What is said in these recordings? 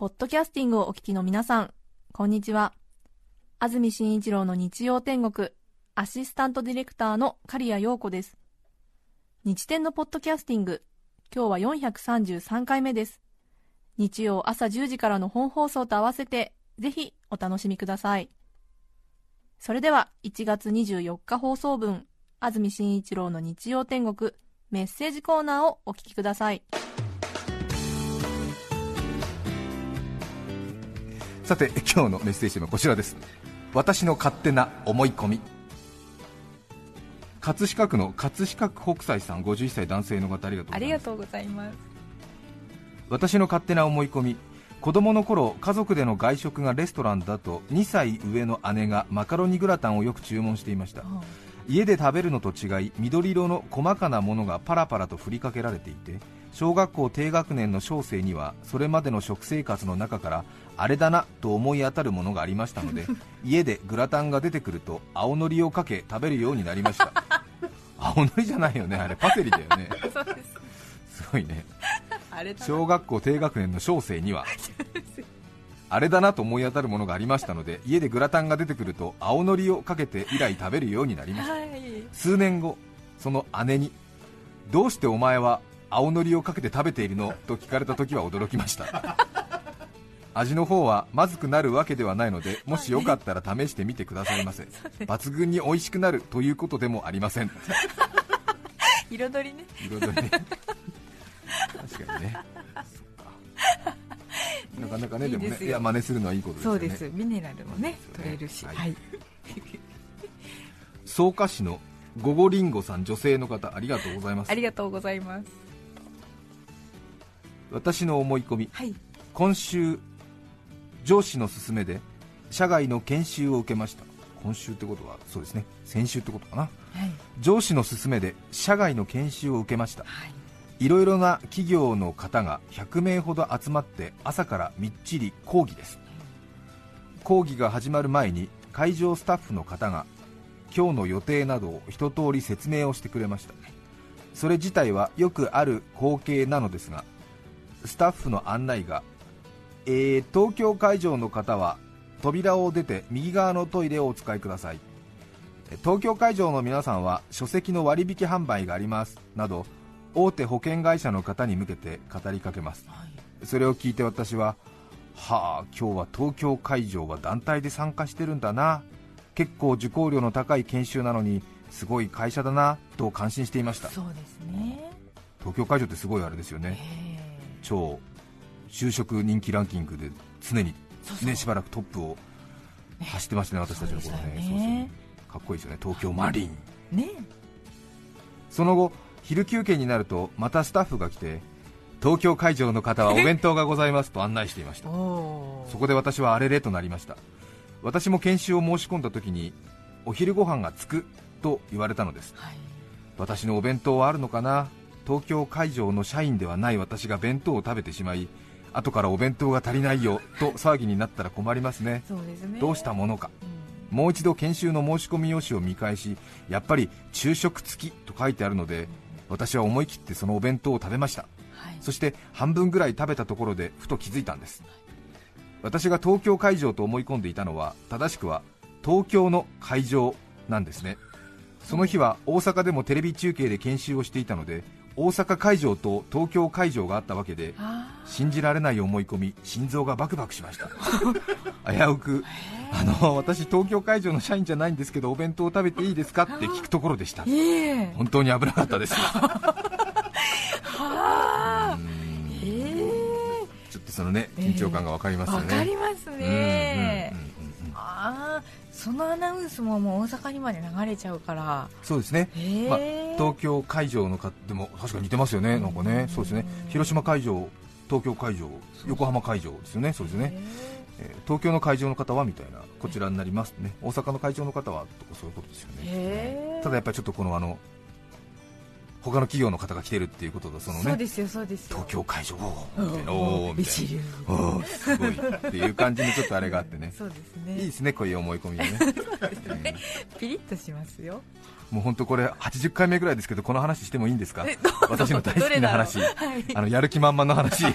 ポッドキャスティングをお聞きの皆さん、こんにちは。安住紳一郎の日曜天国、アシスタントディレクターの刈谷陽子です。日天のポッドキャスティング、今日は433回目です。日曜朝10時からの本放送と合わせて、ぜひお楽しみください。それでは、1月24日放送分、安住紳一郎の日曜天国、メッセージコーナーをお聞きください。さて今日のメッセージはこちらです。私の勝手な思い込み。葛飾区の葛飾区北斎さん51歳男性の方ありがとうございます。います。私の勝手な思い込み。子供の頃家族での外食がレストランだと2歳上の姉がマカロニグラタンをよく注文していました。家で食べるのと違い緑色の細かなものがパラパラと振りかけられていて小学校低学年の小生にはそれまでの食生活の中からあれだなと思い当たるものがありましたので 家でグラタンが出てくると青のりをかけ食べるようになりました。青のりじゃないよねあれパセリだよね。す。すごいね。小学校低学年の小生には あれだなと思い当たるものがありましたので家でグラタンが出てくると青のりをかけて以来食べるようになりました。はい。数年後その姉にどうしてお前は青のりをかけて食べているのと聞かれた時は驚きました。味の方はまずくなるわけではないのでもしよかったら試してみてくださいませ。抜群に美味しくなるということでもありません。彩りね。彩りね。確かにね。なかなかねでもねいや真似するのはいいことですよね。そうです。ミネラルもね、ね。取れるし。はい。はい。草加市のゴゴリンゴさん女性の方ありがとうございます。ありがとうございます。私の思い込みはい。今週上司の勧めで社外の研修を受けました今週ってことはそうですね先週ってことかなはい。上司の勧めで社外の研修を受けましたはい。いろいろな企業の方が100名ほど集まって朝からみっちり講義です講義が始まる前に会場スタッフの方が今日の予定などを一通り説明をしてくれましたそれ自体はよくある光景なのですがスタッフの案内が、えー東京会場の方は扉を出て右側のトイレをお使いください。東京会場の皆さんは書籍の割引販売がありますなど大手保険会社の方に向けて語りかけます。それを聞いて私ははあ今日は東京会場は団体で参加してるんだな。結構受講料の高い研修なのにすごい会社だなと感心していました。そうですね。東京会場ってすごいあれですよね。え超就職人気ランキングで常に、ね、しばらくトップを走ってましたね、私たちの頃ね。そうね。かっこいいですよね。東京マリン。えね。その後昼休憩になるとまたスタッフが来て東京会場の方は お弁当がございますと案内していましえ。た。おそこで私はあれれとなりました。私も研修を申し込んだ時にお昼ご飯がつくと言われたのです。はい。私のお弁当はあるのかな東京会場の社員ではない私が弁当を食べてしまい後からお弁当が足りないよと騒ぎになったら困りますね。ね。どうしたものか。うん。もう一度研修の申し込み用紙を見返しやっぱり昼食付きと書いてあるので私は思い切ってそのお弁当を食べました。はい。そして半分ぐらい食べたところでふと気づいたんです。私が東京会場と思い込んでいたのは正しくは東京の会場なんですね。その日は大阪でもテレビ中継で研修をしていたので大阪会場と東京会場があったわけであ信じられない思い込み心臓がバクバクしました。危うく。あの私東京会場の社員じゃないんですけどお弁当を食べていいですか？って聞くところでした。本当に危なかったです。ちょっとそのね緊張感が分かりますよわね、かりますね。うんうんうんそのアナウンスももう大阪にまで流れちゃうから。そうですね、まあ、東京会場の方でも確かに似てますよね、なんかね、そうですね。広島会場東京会場横浜会場ですよね。そうですね、え。ー東京の会場の方はみたいなこちらになりますね。大阪の会場の方はとかそういうことですよね。ただやっぱりちょっとこのあの他の企業の方が来てるっていうこととそのねそうですよそうですよ。東京会場みたいなおーみたいな。すごい。っていう感じのちょっとあれがあってね。そうですいいねですねこういう思い込みはね。えピリッとしますよ。ーもう本当これ80回目ぐらいですけどこの話してもいいんですか？私の大好きな話。あのやる気満々の話。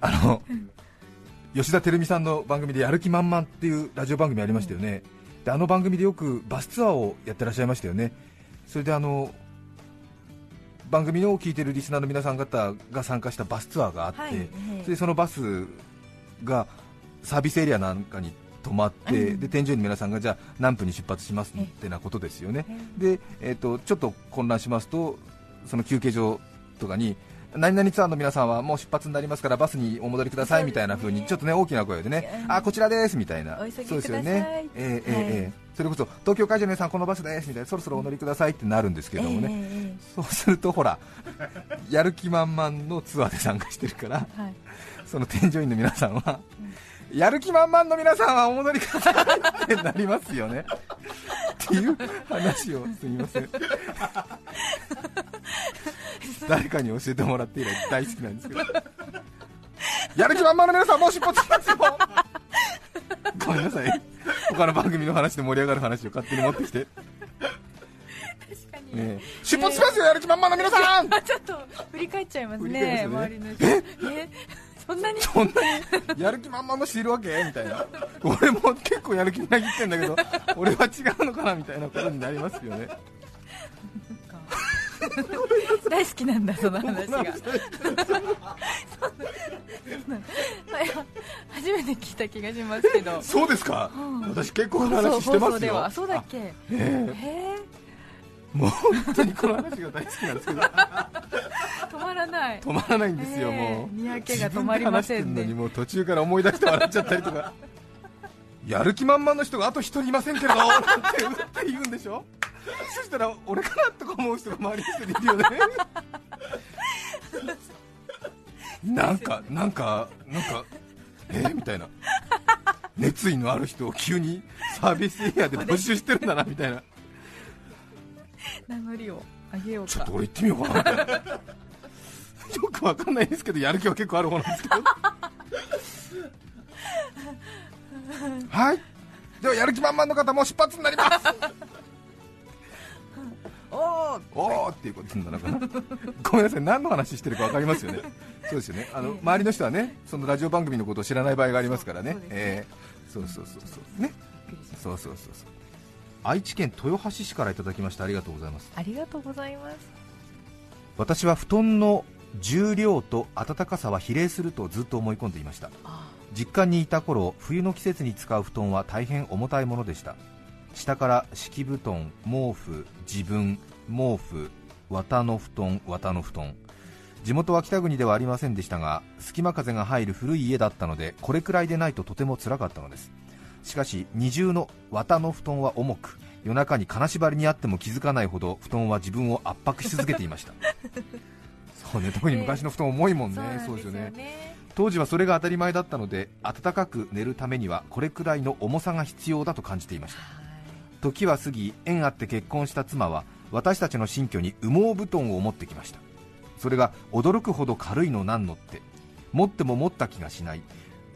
あの吉田照美さんの番組で「やる気満々」っていうラジオ番組ありましたよね、であの番組でよくバスツアーをやってらっしゃいましたよね。それであの番組を聞いてるリスナーの皆さん方が参加したバスツアーがあって、はいそれでそのバスがサービスエリアなんかに止まって、うん。で添乗員の皆さんがじゃあ何分に出発しますってなことですよね、で、えー、とちょっと混乱しますとその休憩所とかに何々ツアーの皆さんはもう出発になりますからバスにお戻りくださいみたいな風にちょっとね大きな声でね、うん。あこちらですみたいな、そうですよね、えーえーそれこそ東京会場の皆さん、このバスですみたいなそろそろお乗りくださいってなるんですけどもね、えそうするとほら、やる気満々のツアーで参加してるから、その添乗員の皆さんは、やる気満々の皆さんはお戻りくださいってなりますよね。っていう話をすみません。誰かに教えてもらって以来大好きなんですけど。やる気満々の皆さんもう出発しますよ。ごめんなさい。他の番組の話で盛り上がる話を勝手に持ってきて。確かに、ねえ。出発しますよ、やる気満々の皆さん。あちょっと振り返っちゃいますねね。周りの人。え？そんなに？そんなに？やる気満々の人いるわけ？みたいな、俺も結構やる気みなぎってんだけど、俺は違うのかな？みたいなことになりますよね。大好きなんだその話が。初めて聞いた気がしますけど。そうですか、うん。私結構話してますよ。はそうだっけ？えへえもう本当にこの話が大好きなんですけど、止まらない。止まらないんですよ、ええ。もう。にやけが止まりませんねもう途中から思い出して笑っちゃったりとか。やる気満々の人があと一人いませんけれどなんて言うんでしょ？そしたら俺かなとか思う人が周りにいるよね。なんかなんかなんかえ？ーみたいな。熱意のある人を急にサービスエリアで募集してるんだなみたいな。名乗りをあげようか。ちょっと俺行ってみようかな。よくわかんないですけどやる気は結構ある方なんですけど。はい。ではやる気満々の方もう出発になりますおおっていうことになるのかなごめんなさい何の話してるか分かりますよね。そうですよね。あの、周りの人はねそのラジオ番組のことを知らない場合がありますからね。えーそうそうそうそう。ね。そうそうそうそう。愛知県豊橋市からいただきましたありがとうございます。ありがとうございます。私は布団の重量と暖かさは比例するとずっと思い込んでいました。あ実家にいた頃冬の季節に使う布団は大変重たいものでした下から敷布団毛布自分毛布綿の布団綿の布団。地元は北国ではありませんでしたが隙間風が入る古い家だったのでこれくらいでないととても辛かったのです。しかし二重の綿の布団は重く夜中に金縛りにあっても気づかないほど布団は自分を圧迫し続けていました。そうね特に昔の布団重いもんね、ーそうですよね。ね。当時はそれが当たり前だったので暖かく寝るためにはこれくらいの重さが必要だと感じていました時は過ぎ縁あって結婚した妻は私たちの新居に羽毛布団を持ってきました。それが驚くほど軽いのなんのって。持っても持った気がしない。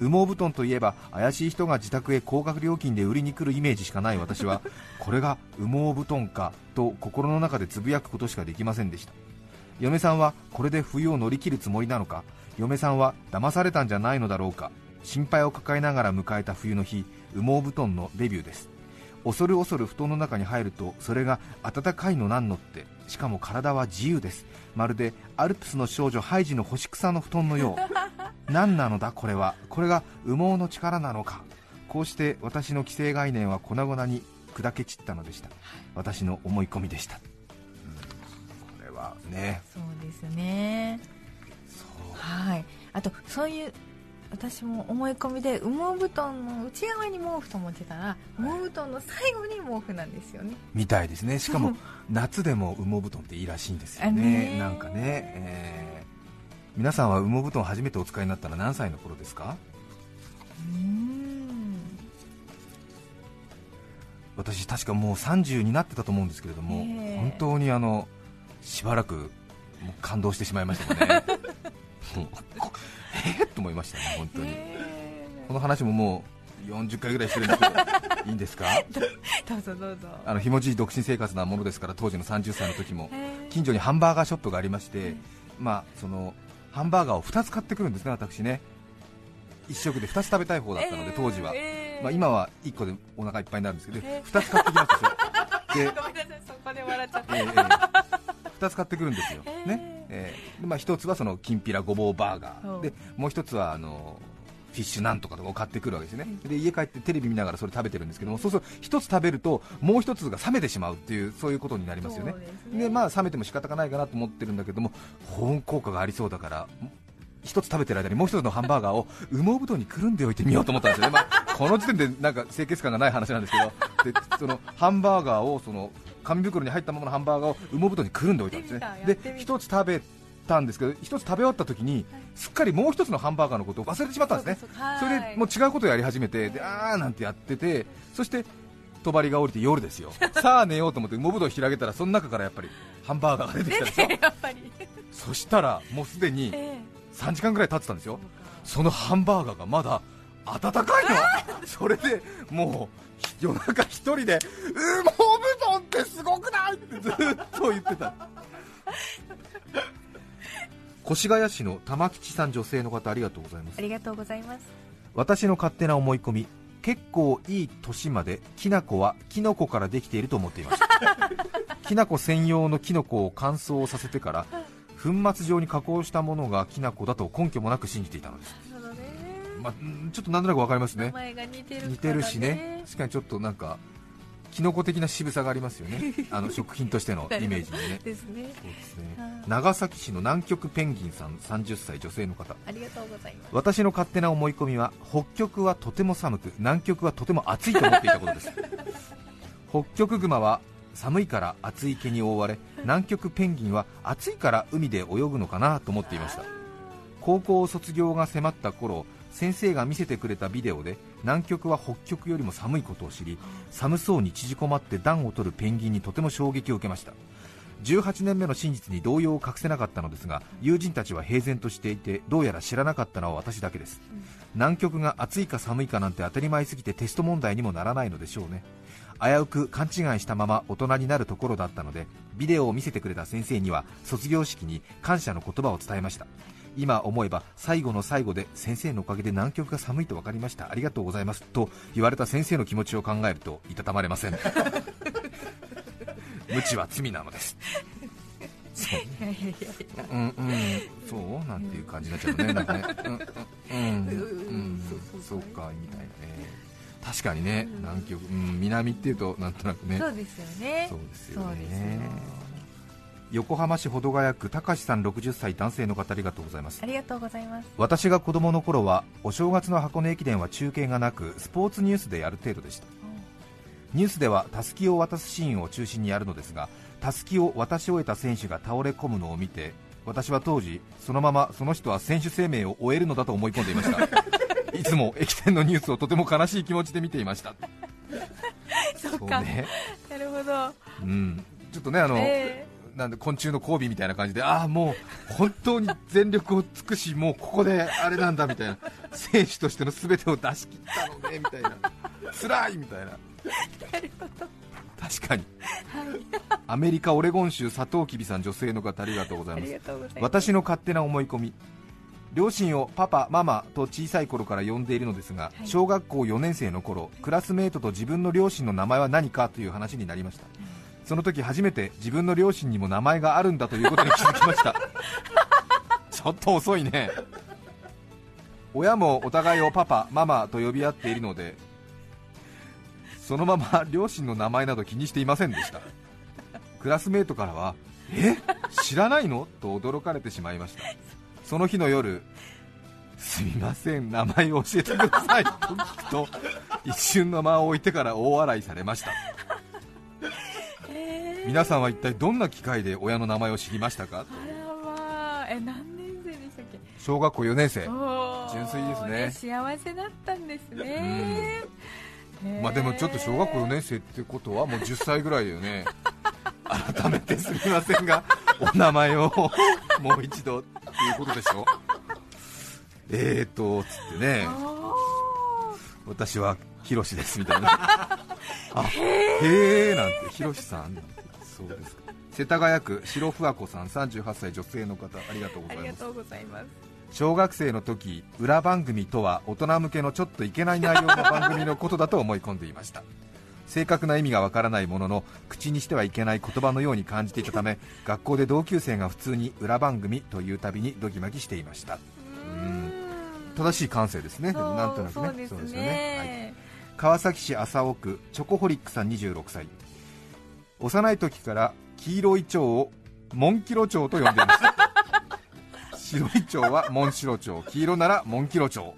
羽毛布団といえば怪しい人が自宅へ高額料金で売りに来るイメージしかない私はこれが羽毛布団かと心の中でつぶやくことしかできませんでした。嫁さんはこれで冬を乗り切るつもりなのか？嫁さんは騙されたんじゃないのだろうか？心配を抱えながら迎えた冬の日羽毛布団のデビューです。恐る恐る布団の中に入るとそれが暖かいのなんのって。しかも体は自由です。まるでアルプスの少女ハイジの干し草の布団のよう。何なのだこれは。これが羽毛の力なのか。こうして私の既成概念は粉々に砕け散ったのでした。私の思い込みでした、うん。これはね。そうですね。はい。あとそういう私も思い込みで羽毛布団の内側に毛布と思ってたら羽毛布団の最後に毛布なんですよね。みたいですね。しかも 夏でも羽毛布団っていいらしいんですよね。ね。なんかね、えー皆さんは羽毛布団を初めてお使いになったら何歳の頃ですか？うん。私確かもう30になってたと思うんですけれども、ええ。本当にあのしばらく感動してしまいましたね。もうこえっと思いましたね本当に、この話ももう40回ぐらいしてるんですけどいいんですか？どうぞどうぞ。あのひもじい独身生活なものですから当時の30歳の時も近所にハンバーガーショップがありまして、まあそのハンバーガーを2つ買ってくるんですね私ね。1食で2つ食べたい方だったので当時は、えー。まあ、今は1個でお腹いっぱいになるんですけど、え。2つ買ってきます でしょでごめんなさいそこで笑っちゃった。えーえー、2つ買ってくるんですよ、ねえーでまあ、1つはそのきんぴらごぼうバーガー。う。んでもう1つはあのフィッシュなんとかとかを買ってくるわけですね、で家帰ってテレビ見ながらそれ食べてるんですけどもそうすると1つ食べるともう1つが冷めてしまうっていうそういうことになりますよね。ですね。でまあ冷めても仕方がないかなと思ってるんだけども保温効果がありそうだから一つ食べてる間にもう一つのハンバーガーを羽毛布団にくるんでおいてみようと思ったんですよね、まあ、この時点でなんか清潔感がない話なんですけど、でそのハンバーガーをその紙袋に入ったままのハンバーガーを羽毛布団にくるんでおいたんですね。でてみた一つ食べたんですけど、一つ食べ終わった時にすっかりもう一つのハンバーガーのことを忘れてしまったんですね。それでもう違うことをやり始めて、であーなんてやってて、そして帳が降りて夜ですよ、さあ寝ようと思って羽毛布団を開けたら、その中からやっぱりハンバーガーが出てきたでしょ。やっぱり。そしたらもうすでにえ3時間ぐらい経ってたんですよ、そのハンバーガーがまだ温か。いの、それでもう夜中一人で、羽毛布団ってすごくない？ってずっと言ってた。越谷市の玉吉さん女性の方ありがとうございます。ありがとうございます。私の勝手な思い込み結構いい年まできな粉はきのこからできていると思っていました きな粉専用のきのこを乾燥させてから粉末状に加工したものがきな粉だと根拠もなく信じていたのです、なるほどね。まあ、うんちょっとなんとなくわかります名ね前が似てるから似てるしね。確かにちょっとなんかきのこ的な渋さがありますよね。あの食品としてのイメージにね。ですね。そうですね。はい。長崎市の南極ペンギンさん30歳女性の方。ありがとうございます。私の勝手な思い込みは北極はとても寒く南極はとても暑いと思っていたことです。北極熊は寒いから厚い毛に覆われ南極ペンギンは暑いから海で泳ぐのかなと思っていました。高校卒業が迫った頃先生が見せてくれたビデオで南極は北極よりも寒いことを知り寒そうに縮こまって暖を取るペンギンにとても衝撃を受けました。18年目の真実に動揺を隠せなかったのですが友人たちは平然としていてどうやら知らなかったのは私だけです、南極が暑いか寒いかなんて当たり前すぎてテスト問題にもならないのでしょうね。危うく勘違いしたまま大人になるところだったのでビデオを見せてくれた先生には卒業式に感謝の言葉を伝えました今思えば最後の最後で先生のおかげで南極が寒いと分かりました。ありがとうございます。と言われた先生の気持ちを考えるといたたまれません。無知は罪なのです。そう。なんていう感じになっちゃうね。なんかね。うんうん。うんうん。そうかみたいなね。確かにね。南極うん。南っていうとなんとなくね。そうですよね。そうですよね。よ横浜市保土ヶ谷区高志さん60歳男性の方ありがとうございます。ありがとうございます。私が子供の頃はお正月の箱根駅伝は中継がなくスポーツニュースでやる程度でした。ニュースではたすきを渡すシーンを中心にやるのですがたすきを渡し終えた選手が倒れ込むのを見て私は当時そのままその人は選手生命を終えるのだと思い込んでいました。いつも駅伝のニュースをとても悲しい気持ちで見ていました。そうか。ね、なるほど。うん、ちょっとねあの、えなんで昆虫の交尾みたいな感じで、ああ、もう本当に全力を尽くし、もうここであれなんだみたいな、選手としての全てを出し切ったのねみたいな、辛いみたいな、確かに、アメリカ・オレゴン州サトウキビさん、女性の方、ありがとうございます。私の勝手な思い込み。両親をパパ、ママと小さい頃から呼んでいるのですが、はい。小学校4年生の頃クラスメートと自分の両親の名前は何かという話になりました、その時初めて自分の両親にも名前があるんだということに気づきました。ちょっと遅いね。親もお互いをパパ、ママと呼び合っているのでそのまま両親の名前など気にしていませんでした。クラスメートからはえ？知らないの？と驚かれてしまいました。その日の夜すみません名前を教えてくださいと聞くと一瞬の間を置いてから大笑いされました皆さんは一体どんな機会で親の名前を知りましたか？あらまあえ何年生でしたっけ？小学校4年生。純粋ですね。幸せだったんですね、まあでもちょっと小学校4年生ってことはもう10歳ぐらいだよね。改めてすみませんがお名前を もう一度っていうことでしょ？えーとつってね。あ私はヒロシですみたいな。あへえなんてヒロシさんそうですか。世田谷区白ふわ子さん38歳女性の方ありがとうございます。ーありがとうございます。小学生の時裏番組とは大人向けのちょっといけない内容の番組のことだと思い込んでいました。正確な意味がわからないものの口にしてはいけない言葉のように感じていたため学校で同級生が普通に裏番組というたびにドギマギしていました。うん。正しい感性ですね。なんとなくね。そうですよね、はい。ね、川崎市麻生区チョコホリックさん26歳幼い時から黄色い蝶をモンキロチョウと呼んでいました 白い蝶はモンシロチョウ黄色ならモンキロチョウ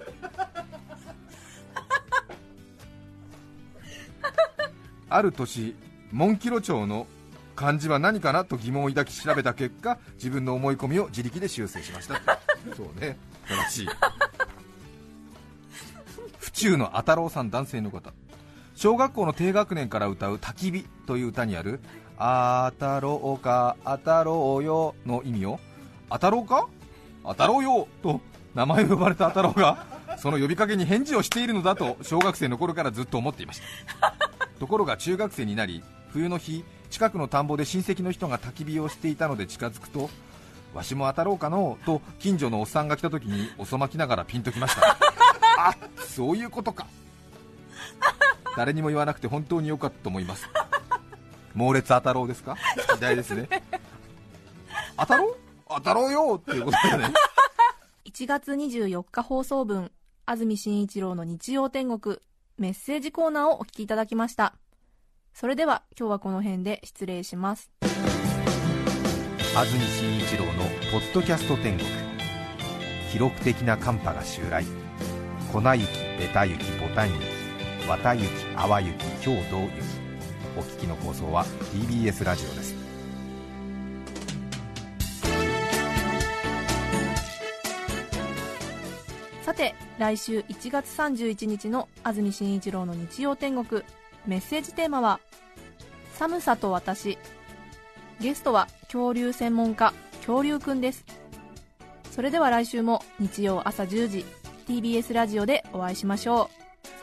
ある年モンキロチョウの漢字は何かなと疑問を抱き調べた結果自分の思い込みを自力で修正しました。そうね。正しい。府中のあたろうさん男性の方小学校の低学年から歌う「焚き火」という歌にある「あたろうかあたろうよ」の意味を「あたろうか？あたろうよ」と名前を呼ばれたあたろうが その呼びかけに返事をしているのだと小学生の頃からずっと思っていました。ところが中学生になり冬の日近くの田んぼで親戚の人が焚き火をしていたので近づくとわしも当たろうかのと近所のおっさんが来た時に遅まきながらピンときました。あそういうことか誰にも言わなくて本当に良かったと思います。猛烈当たろうですか？時代ですね。当たろう当たろうよっていうことだね。1月24日放送分安住紳一郎の日曜天国メッセージコーナーをお聞きいただきました。それでは今日はこの辺で失礼します。安住紳一郎の「ポッドキャスト天国」記録的な寒波が襲来。粉雪ベタ雪ボタン雪綿雪淡雪氷道雪。お聞きの放送は TBS ラジオです。さて来週1月31日の安住紳一郎の日曜天国。メッセージテーマは「寒さと私」ゲストは恐竜専門家恐竜くんです。それでは来週も日曜朝10時 TBS ラジオでお会いしましょう。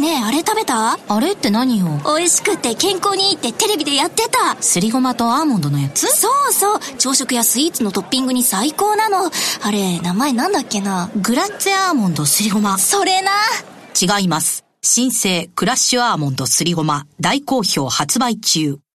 ねえ、あれ食べた？あれって何よ？美味しくて健康にいいってテレビでやってた。すりごまとアーモンドのやつ？そうそう。朝食やスイーツのトッピングに最高なの。あれ、名前なんだっけな？グラッツェアーモンドすりごま。それな。違います。新生クラッシュアーモンドすりごま。大好評発売中。